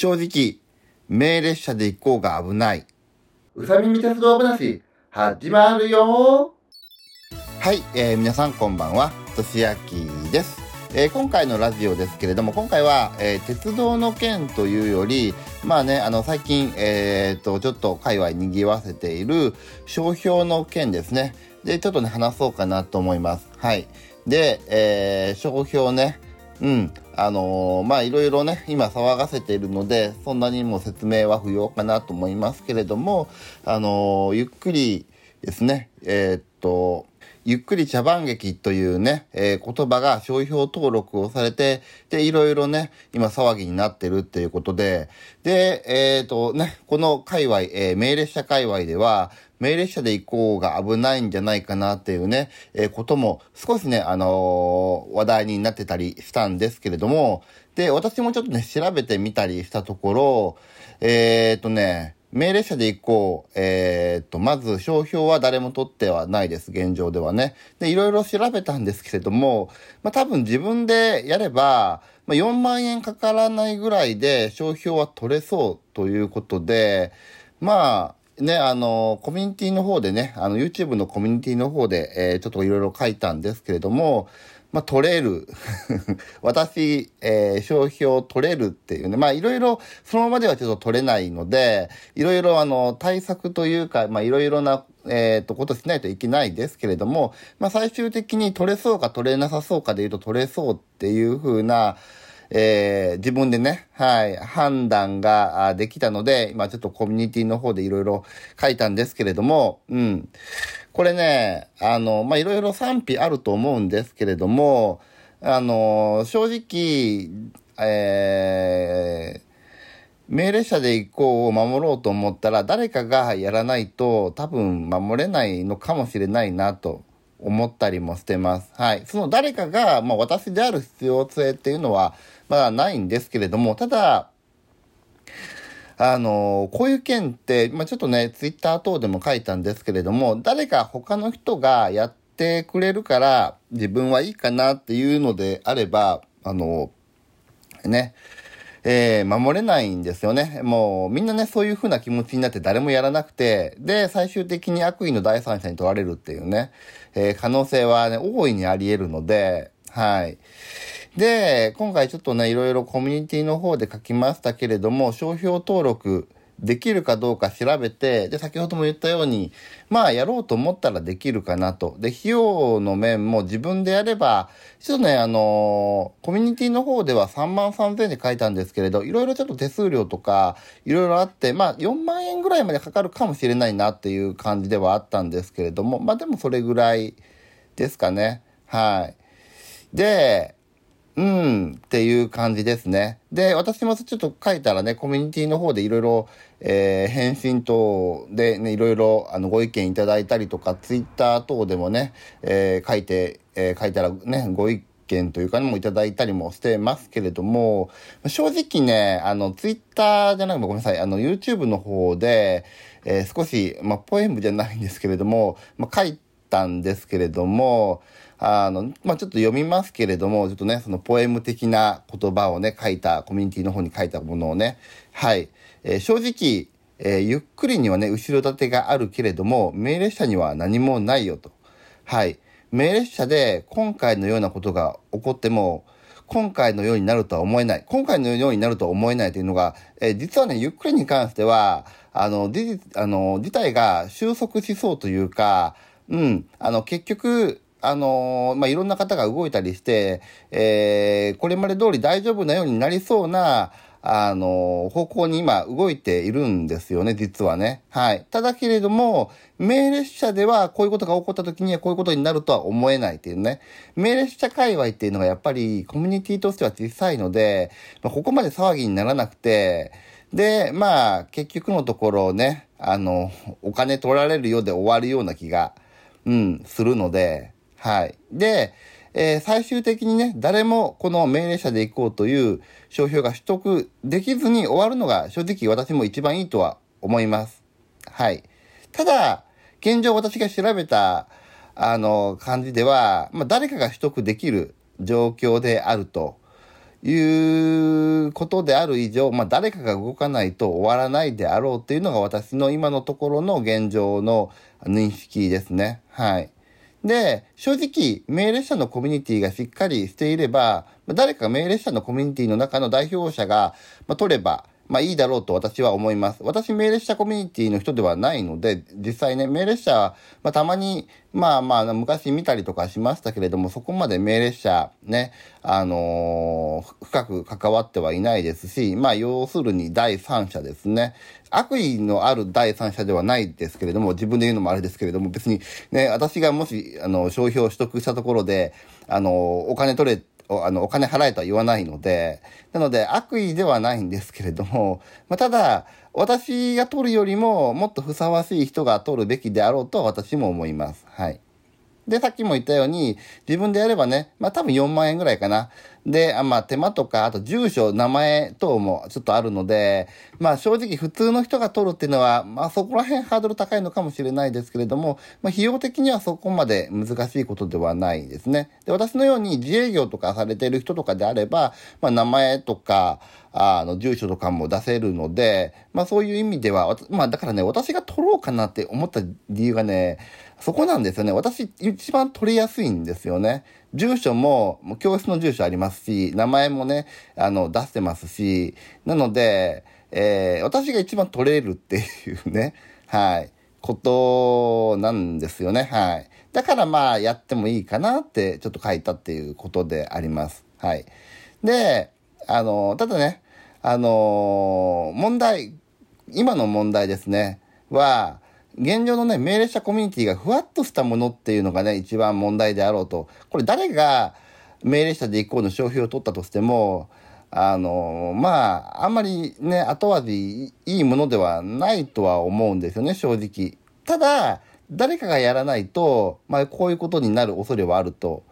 正直、名列車で行こうが危ない。うさみみ鉄道話、始まるよはい、えー、皆さんこんばんは、としあきです。えー、今回のラジオですけれども、今回は、えー、鉄道の件というより、まあね、あの、最近、えー、と、ちょっと界隈賑わせている商標の件ですね。で、ちょっとね、話そうかなと思います。はい。で、えー、商標ね、うん、あのー、まあいろいろね、今騒がせているので、そんなにも説明は不要かなと思いますけれども、あのー、ゆっくりですね、えー、っと、ゆっくり茶番劇というね、えー、言葉が商標登録をされて、で、いろいろね、今騒ぎになってるっていうことで、で、えっ、ー、とね、この界隈、えー、命令者界隈では、命令者で行こうが危ないんじゃないかなっていうね、えー、ことも少しね、あのー、話題になってたりしたんですけれども、で、私もちょっとね、調べてみたりしたところ、えっ、とね、命令者で行こう。えー、っと、まず、商標は誰も取ってはないです。現状ではね。で、いろいろ調べたんですけれども、まあ、多分自分でやれば、まあ、4万円かからないぐらいで商標は取れそうということで、まあ、ね、あの、コミュニティの方でね、あの、YouTube のコミュニティの方で、えー、ちょっといろいろ書いたんですけれども、まあ、取れる。私、えー、商標取れるっていうね。まあ、いろいろ、そのままではちょっと取れないので、いろいろ、あの、対策というか、まあ、いろいろな、えっ、ー、と、ことしないといけないですけれども、まあ、最終的に取れそうか取れなさそうかで言うと取れそうっていうふうな、えー、自分でね、はい、判断ができたので、今ちょっとコミュニティの方でいろいろ書いたんですけれども、うん。これね、あの、ま、いろいろ賛否あると思うんですけれども、あの、正直、えー、命令者で行こうを守ろうと思ったら誰かがやらないと多分守れないのかもしれないなと思ったりもしてます。はい。その誰かが、まあ私である必要性っていうのは、まあないんですけれども、ただ、あの、こういう件って、まあちょっとね、ツイッター等でも書いたんですけれども、誰か他の人がやってくれるから、自分はいいかなっていうのであれば、あの、ね、えー、守れないんですよね。もうみんなね、そういう風な気持ちになって誰もやらなくて、で、最終的に悪意の第三者に問われるっていうね、えー、可能性はね、大いにあり得るので、はい。で、今回ちょっとね、いろいろコミュニティの方で書きましたけれども、商標登録、できるかどうか調べて、で、先ほども言ったように、まあ、やろうと思ったらできるかなと。で、費用の面も自分でやれば、ちょっとね、あのー、コミュニティの方では3万3000円で書いたんですけれど、いろいろちょっと手数料とか、いろいろあって、まあ、4万円ぐらいまでかかるかもしれないなっていう感じではあったんですけれども、まあ、でもそれぐらいですかね。はい。で、うん、っていう感じですね。で、私もちょっと書いたらね、コミュニティの方でいろいろ、えー、返信等でね、いろいろ、あの、ご意見いただいたりとか、ツイッター等でもね、えー、書いて、えー、書いたらね、ご意見というかね、もいただいたりもしてますけれども、正直ね、あの、ツイッターじゃなくてごめんなさい、あの、YouTube の方で、え、少し、まあ、ポエムじゃないんですけれども、まあ、書いてたんですけれども、あの、まあ、ちょっと読みますけれども、ちょっとね、そのポエム的な言葉をね、書いた、コミュニティの方に書いたものをね、はい。えー、正直、えー、ゆっくりにはね、後ろ盾があるけれども、命令者には何もないよと。はい。命令者で今回のようなことが起こっても、今回のようになるとは思えない。今回のようになるとは思えないというのが、えー、実はね、ゆっくりに関しては、あの、事あの、事態が収束しそうというか、うん、あの、結局、あのー、まあ、いろんな方が動いたりして、えー、これまで通り大丈夫なようになりそうな、あのー、方向に今動いているんですよね、実はね。はい。ただけれども、命令者ではこういうことが起こった時にはこういうことになるとは思えないっていうね。命令者界隈っていうのがやっぱりコミュニティとしては小さいので、まあ、ここまで騒ぎにならなくて、で、まあ、結局のところね、あの、お金取られるようで終わるような気が、うん、するので、はい。で、えー、最終的にね、誰もこの命令者で行こうという商標が取得できずに終わるのが正直私も一番いいとは思います。はい。ただ、現状私が調べた、あの、感じでは、まあ、誰かが取得できる状況であるということである以上、まあ、誰かが動かないと終わらないであろうっていうのが私の今のところの現状の認識ですね。はい。で、正直、命令者のコミュニティがしっかりしていれば、誰か命令者のコミュニティの中の代表者が、まあ、取れば、まあいいだろうと私は思います。私命令者コミュニティの人ではないので、実際ね、命令者、まあたまに、まあまあ昔見たりとかしましたけれども、そこまで命令者ね、あのー、深く関わってはいないですし、まあ要するに第三者ですね。悪意のある第三者ではないですけれども、自分で言うのもあれですけれども、別にね、私がもし、あの、商標を取得したところで、あの、お金取れあの、お金払えとは言わないので、なので悪意ではないんですけれども、まあ、ただ、私が取るよりももっとふさわしい人が取るべきであろうと私も思います。はい。で、さっきも言ったように、自分でやればね、まあ多分4万円ぐらいかな。で、あまあ手間とか、あと住所、名前等もちょっとあるので、まあ正直普通の人が取るっていうのは、まあそこら辺ハードル高いのかもしれないですけれども、まあ費用的にはそこまで難しいことではないですね。で、私のように自営業とかされている人とかであれば、まあ名前とか、あの、住所とかも出せるので、まあそういう意味では、まあだからね、私が取ろうかなって思った理由がね、そこなんですよね。私一番取りやすいんですよね。住所も、もう教室の住所ありますし、名前もね、あの、出してますし、なので、えー、私が一番取れるっていうね、はい、ことなんですよね。はい。だからまあ、やってもいいかなって、ちょっと書いたっていうことであります。はい。で、あの、ただね、あの、問題、今の問題ですね、は、現状のね、命令者コミュニティがふわっとしたものっていうのがね、一番問題であろうと。これ誰が命令者で以降の商標を取ったとしても、あの、まあ、あんまりね、後味いいものではないとは思うんですよね、正直。ただ、誰かがやらないと、まあ、こういうことになる恐れはあると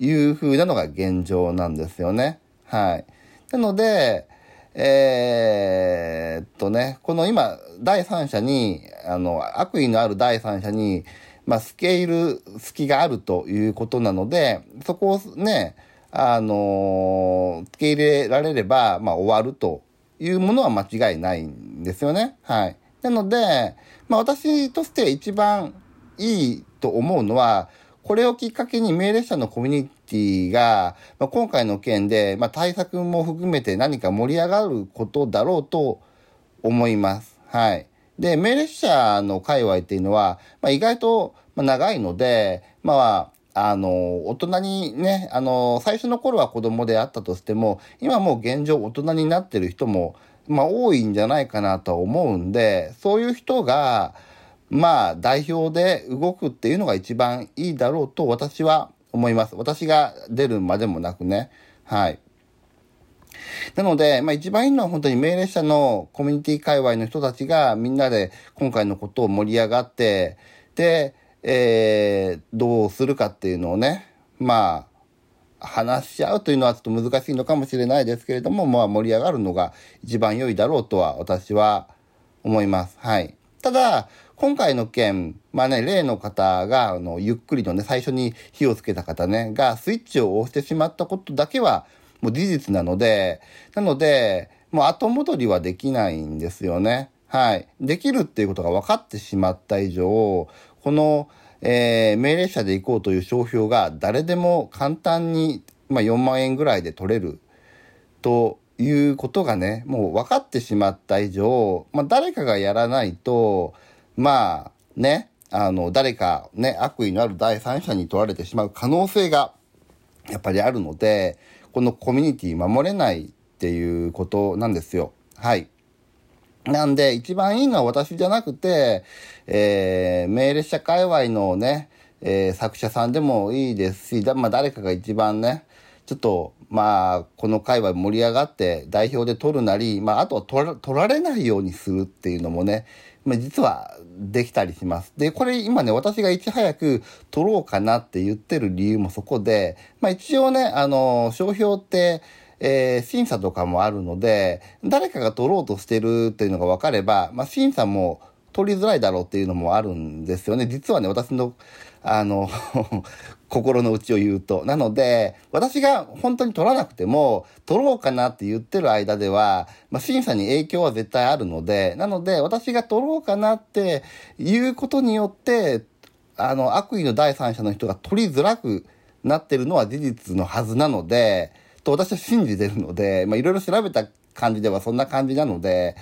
いう風なのが現状なんですよね。はい。なので、えー、っとね、この今、第三者に、あの、悪意のある第三者に、まあ、スケール、隙があるということなので、そこをね、あの付け入れられれば、まあ、終わるというものは間違いないんですよね。はい。なので、まあ、私として一番いいと思うのは、これをきっかけに命令者のコミュニティが、まあ、今回の件で、まあ、対策も含めて何か盛り上がることだろうと思います。はい。で、命令者の界隈っていうのは、まあ、意外と長いので、まあ、あの、大人にね、あの、最初の頃は子供であったとしても、今もう現状大人になってる人も、まあ、多いんじゃないかなと思うんで、そういう人が、まあ、代表で動くっていうのが一番いいだろうと私は思います。私が出るまでもなくね。はい。なので、まあ一番いいのは本当に命令者のコミュニティ界隈の人たちがみんなで今回のことを盛り上がって、で、えー、どうするかっていうのをね、まあ、話し合うというのはちょっと難しいのかもしれないですけれども、まあ盛り上がるのが一番良いだろうとは私は思います。はい。ただ、今回の件、まあね、例の方が、あの、ゆっくりとね、最初に火をつけた方ね、がスイッチを押してしまったことだけは、もう事実なので、なので、もう後戻りはできないんですよね。はい。できるっていうことが分かってしまった以上、この、えー、命令者で行こうという商標が誰でも簡単に、まあ、4万円ぐらいで取れるということがね、もう分かってしまった以上、まあ、誰かがやらないと、まあ、ね、あの、誰かね、悪意のある第三者に取られてしまう可能性が、やっぱりあるので、このコミュニティ守れないっていうことなんですよ。はい。なんで、一番いいのは私じゃなくて、えー、命令者界隈のね、えー、作者さんでもいいですし、だまあ誰かが一番ね、ちょっと、まあ、この界隈盛り上がって代表で取るなり、まあ、あとは取ら取られないようにするっていうのもね、まあ、実はできたりします。で、これ今ね、私がいち早く取ろうかなって言ってる理由もそこで、まあ一応ね、あの、商標って、えー、審査とかもあるので、誰かが取ろうとしてるっていうのが分かれば、まあ審査も取りづらいだろうっていうのもあるんですよね。実はね、私の、あの心の内を言うと。なので、私が本当に取らなくても、取ろうかなって言ってる間では、まあ、審査に影響は絶対あるので、なので、私が取ろうかなっていうことによって、あの、悪意の第三者の人が取りづらくなってるのは事実のはずなので、と私は信じてるので、まあ、いろいろ調べた感じではそんな感じなので、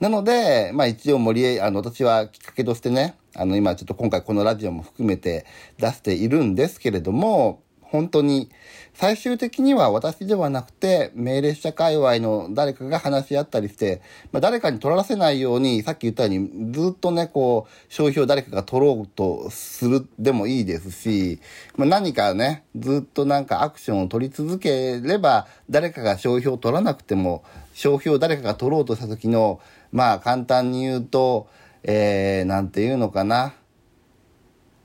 なので、まあ一応森江、あの、私はきっかけとしてね、あの、今ちょっと今回このラジオも含めて出しているんですけれども、本当に、最終的には私ではなくて、命令者界隈の誰かが話し合ったりして、まあ、誰かに取らせないように、さっき言ったように、ずっとね、こう、消費を誰かが取ろうとするでもいいですし、まあ、何かね、ずっとなんかアクションを取り続ければ、誰かが消費を取らなくても、消費を誰かが取ろうとした時の、まあ簡単に言うと、えー、なんていうのかな。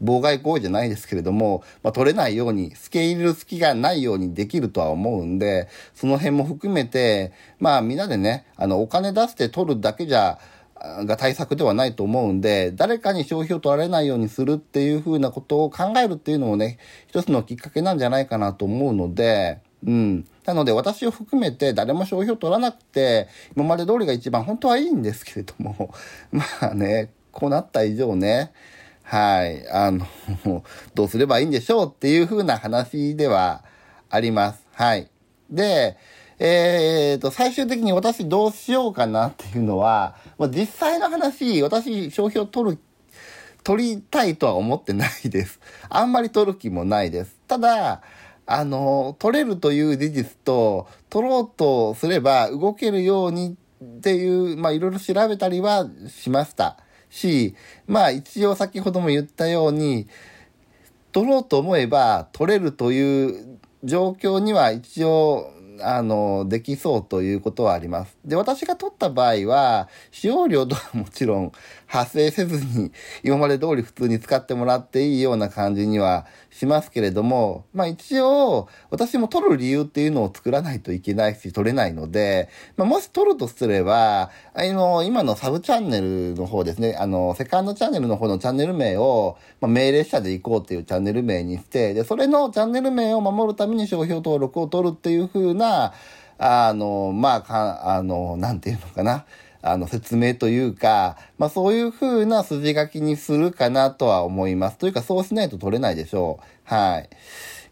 妨害行為じゃないですけれども、まあ、取れないように、付け入れる隙がないようにできるとは思うんで、その辺も含めて、まあみんなでね、あの、お金出して取るだけじゃ、が対策ではないと思うんで、誰かに消費を取られないようにするっていうふうなことを考えるっていうのもね、一つのきっかけなんじゃないかなと思うので、うん。なので私を含めて誰も消費を取らなくて、今まで通りが一番本当はいいんですけれども、まあね、こうなった以上ね、はい。あの、どうすればいいんでしょうっていう風な話ではあります。はい。で、えー、と、最終的に私どうしようかなっていうのは、まあ、実際の話、私消費を取る、取りたいとは思ってないです。あんまり取る気もないです。ただ、あの、取れるという事実と、取ろうとすれば動けるようにっていう、まあいろいろ調べたりはしました。し、まあ一応先ほども言ったように、取ろうと思えば取れるという状況には一応あの、できそうということはあります。で、私が取った場合は、使用料とはもちろん発生せずに、今まで通り普通に使ってもらっていいような感じにはしますけれども、まあ一応、私も取る理由っていうのを作らないといけないし、取れないので、まあもし取るとすれば、あの、今のサブチャンネルの方ですね、あの、セカンドチャンネルの方のチャンネル名を、まあ、命令者で行こうっていうチャンネル名にして、で、それのチャンネル名を守るために商標登録を取るっていう風な、あの、まあ、か、あの、なんていうのかな。あの、説明というか、まあそういう風な筋書きにするかなとは思います。というか、そうしないと取れないでしょう。はい。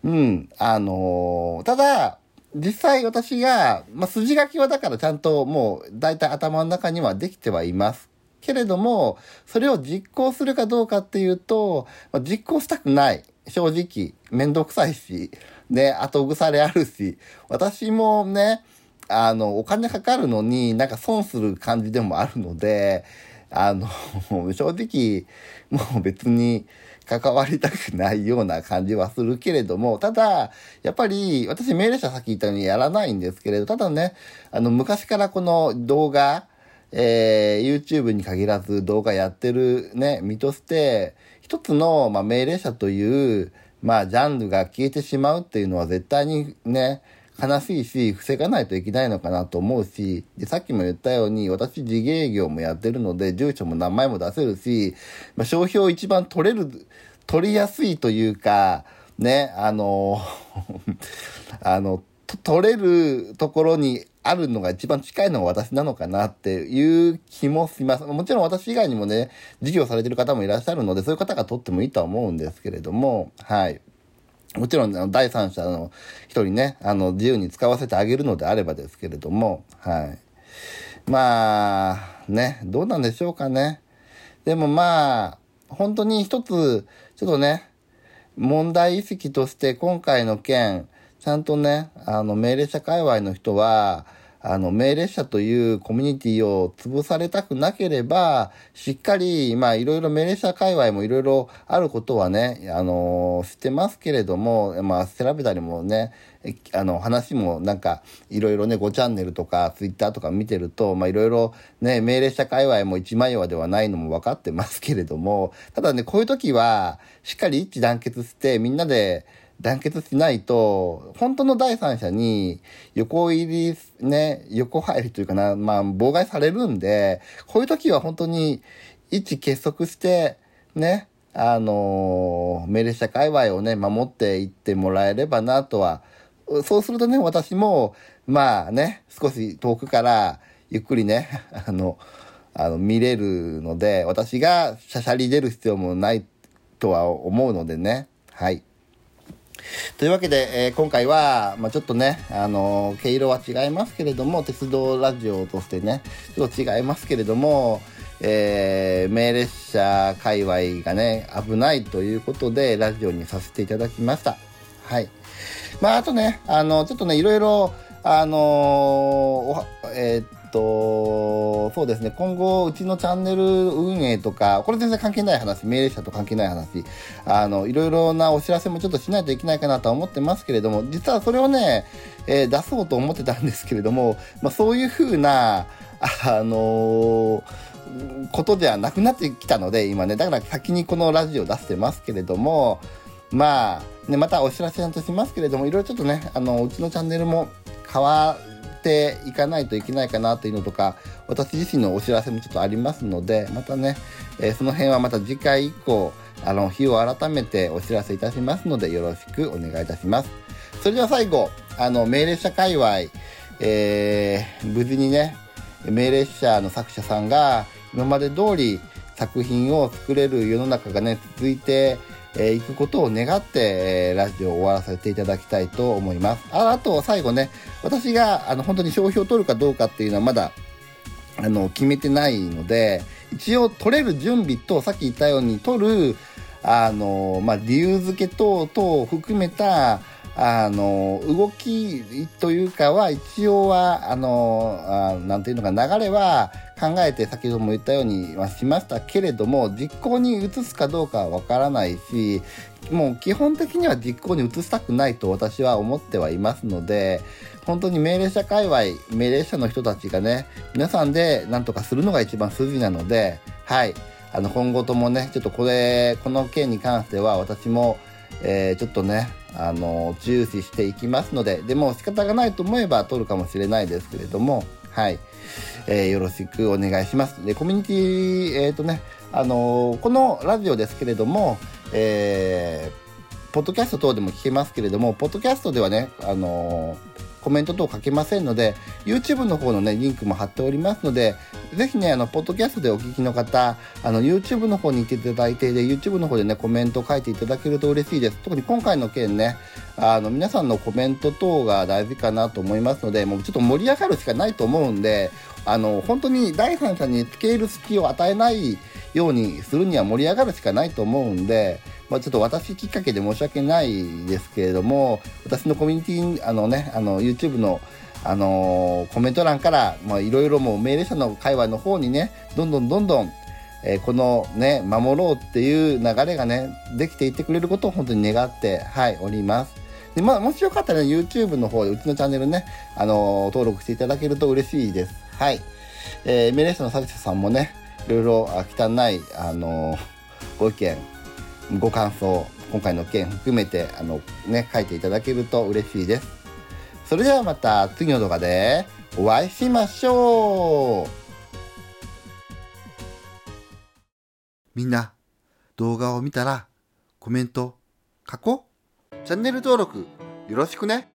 うん。あのー、ただ、実際私が、まあ筋書きはだからちゃんともう、大体頭の中にはできてはいますけれども、それを実行するかどうかっていうと、まあ、実行したくない。正直、めんどくさいし、ね、後腐れあるし、私もね、あの、お金かかるのになんか損する感じでもあるので、あの、正直、もう別に関わりたくないような感じはするけれども、ただ、やっぱり、私命令者さっき言ったようにやらないんですけれど、ただね、あの、昔からこの動画、えー、YouTube に限らず動画やってるね、身として、一つの、まあ、命令者という、まあ、ジャンルが消えてしまうっていうのは絶対にね、悲しいし、防がないといけないのかなと思うし、で、さっきも言ったように、私自営業もやってるので、住所も名前も出せるし、まあ、商標一番取れる、取りやすいというか、ね、あの、あの、取れるところにあるのが一番近いのが私なのかなっていう気もします。もちろん私以外にもね、事業されてる方もいらっしゃるので、そういう方が取ってもいいとは思うんですけれども、はい。もちろん、第三者の人にね、あの、自由に使わせてあげるのであればですけれども、はい。まあ、ね、どうなんでしょうかね。でもまあ、本当に一つ、ちょっとね、問題意識として今回の件、ちゃんとね、あの、命令者界隈の人は、あの、命令者というコミュニティを潰されたくなければ、しっかり、まあ、いろいろ命令者界隈もいろいろあることはね、あのー、知ってますけれども、まあ、調べたりもね、あの、話もなんか、いろいろね、5チャンネルとか、ツイッターとか見てると、まあ、いろいろね、命令者界隈も一枚岩ではないのも分かってますけれども、ただね、こういう時は、しっかり一致団結して、みんなで、団結しないと、本当の第三者に横入り、ね、横入りというかな、まあ、妨害されるんで、こういう時は本当に、一致結束して、ね、あのー、命令者界隈をね、守っていってもらえればなとは、そうするとね、私も、まあね、少し遠くから、ゆっくりね、あの、あの、見れるので、私がしゃしゃり出る必要もないとは思うのでね。はい。というわけで、えー、今回は、まあ、ちょっとね、あのー、毛色は違いますけれども、鉄道ラジオとしてね、ちょっと違いますけれども、えー、名列車界隈がね、危ないということで、ラジオにさせていただきました。はい。まあ、あとね、あの、ちょっとね、いろいろ、あのー、えー、と、そうですね、今後、うちのチャンネル運営とか、これ全然関係ない話、命令者と関係ない話、あの、いろいろなお知らせもちょっとしないといけないかなとは思ってますけれども、実はそれをね、えー、出そうと思ってたんですけれども、まあ、そういうふうな、あのーことではなくなってきたので、今ね、だから先にこのラジオ出してますけれども、まあ、ね、またお知らせとしますけれども、いろいろちょっとね、あの、うちのチャンネルも変わっていかないといけないかなというのとか、私自身のお知らせもちょっとありますので、またね、えー、その辺はまた次回以降、あの、日を改めてお知らせいたしますので、よろしくお願いいたします。それでは最後、あの、命令者界隈、えー、無事にね、命令者の作者さんが今まで通り作品を作れる世の中がね、続いてえー、行くことを願って、えー、ラジオを終わらせていただきたいと思います。ああと、最後ね、私が、あの、本当に商標を取るかどうかっていうのはまだ、あの、決めてないので、一応取れる準備と、さっき言ったように取る、あの、まあ、理由付け等々を含めた、あの、動きというかは、一応は、あの、あなんていうのか、流れは考えて、先ほども言ったようにはしましたけれども、実行に移すかどうかはわからないし、もう基本的には実行に移したくないと私は思ってはいますので、本当に命令者界隈、命令者の人たちがね、皆さんで何とかするのが一番筋なので、はい。あの、今後ともね、ちょっとこれ、この件に関しては私も、えー、ちょっとね、あの、重視していきますので、でも仕方がないと思えば取るかもしれないですけれども、はい。えー、よろしくお願いします。で、コミュニティ、えっ、ー、とね、あのこのラジオですけれども、えー、ポッドキャスト等でも聞けますけれども、ポッドキャストではね、あのコメント等書けませんので、YouTube の方のね、リンクも貼っておりますので、ぜひね、あの、ポッドキャストでお聞きの方、あの、YouTube の方に行っていただいて、で、YouTube の方でね、コメント書いていただけると嬉しいです。特に今回の件ね、あの、皆さんのコメント等が大事かなと思いますので、もうちょっと盛り上がるしかないと思うんで、あの、本当に第三者に付け入る隙を与えないようにするには盛り上がるしかないと思うんで、まあ、ちょっと私きっかけで申し訳ないですけれども、私のコミュニティ、あのね、あの、YouTube の、あのー、コメント欄から、まあ、いろいろもう命令者の会話の方にね、どんどんどんどん、えー、このね、守ろうっていう流れがね、できていってくれることを本当に願って、はい、おります。で、まあ、もしよかったら、ね、YouTube の方で、うちのチャンネルね、あのー、登録していただけると嬉しいです。はい。えー、命令者の作者さんもね、いろいろ汚い、あのご意見、ご感想、今回の件含めて、あの、ね、書いていただけると嬉しいです。それではまた次の動画でお会いしましょう。みんな、動画を見たらコメント書こう。チャンネル登録よろしくね。